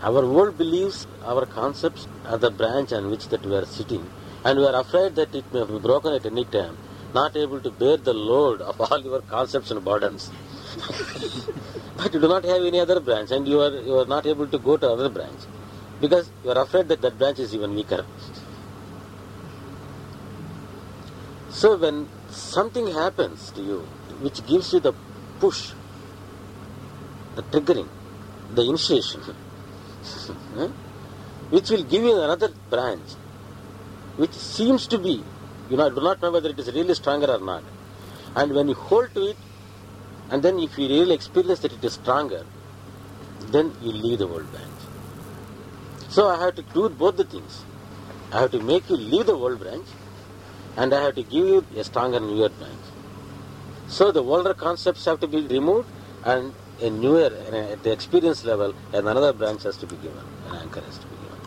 Our world believes our concepts are the branch on which that we are sitting, and we are afraid that it may be broken at any time, not able to bear the load of all your concepts and burdens. but you do not have any other branch, and you are you are not able to go to other branch because you are afraid that that branch is even weaker. So when something happens to you which gives you the push, the triggering, the initiation, which will give you another branch, which seems to be, you know, I do not know whether it is really stronger or not. And when you hold to it, and then if you really experience that it is stronger, then you leave the world branch. So I have to do both the things. I have to make you leave the world branch, and I have to give you a stronger newer branch. So the older concepts have to be removed, and a newer, at the experience level, another branch has to be given, an anchor has to be given.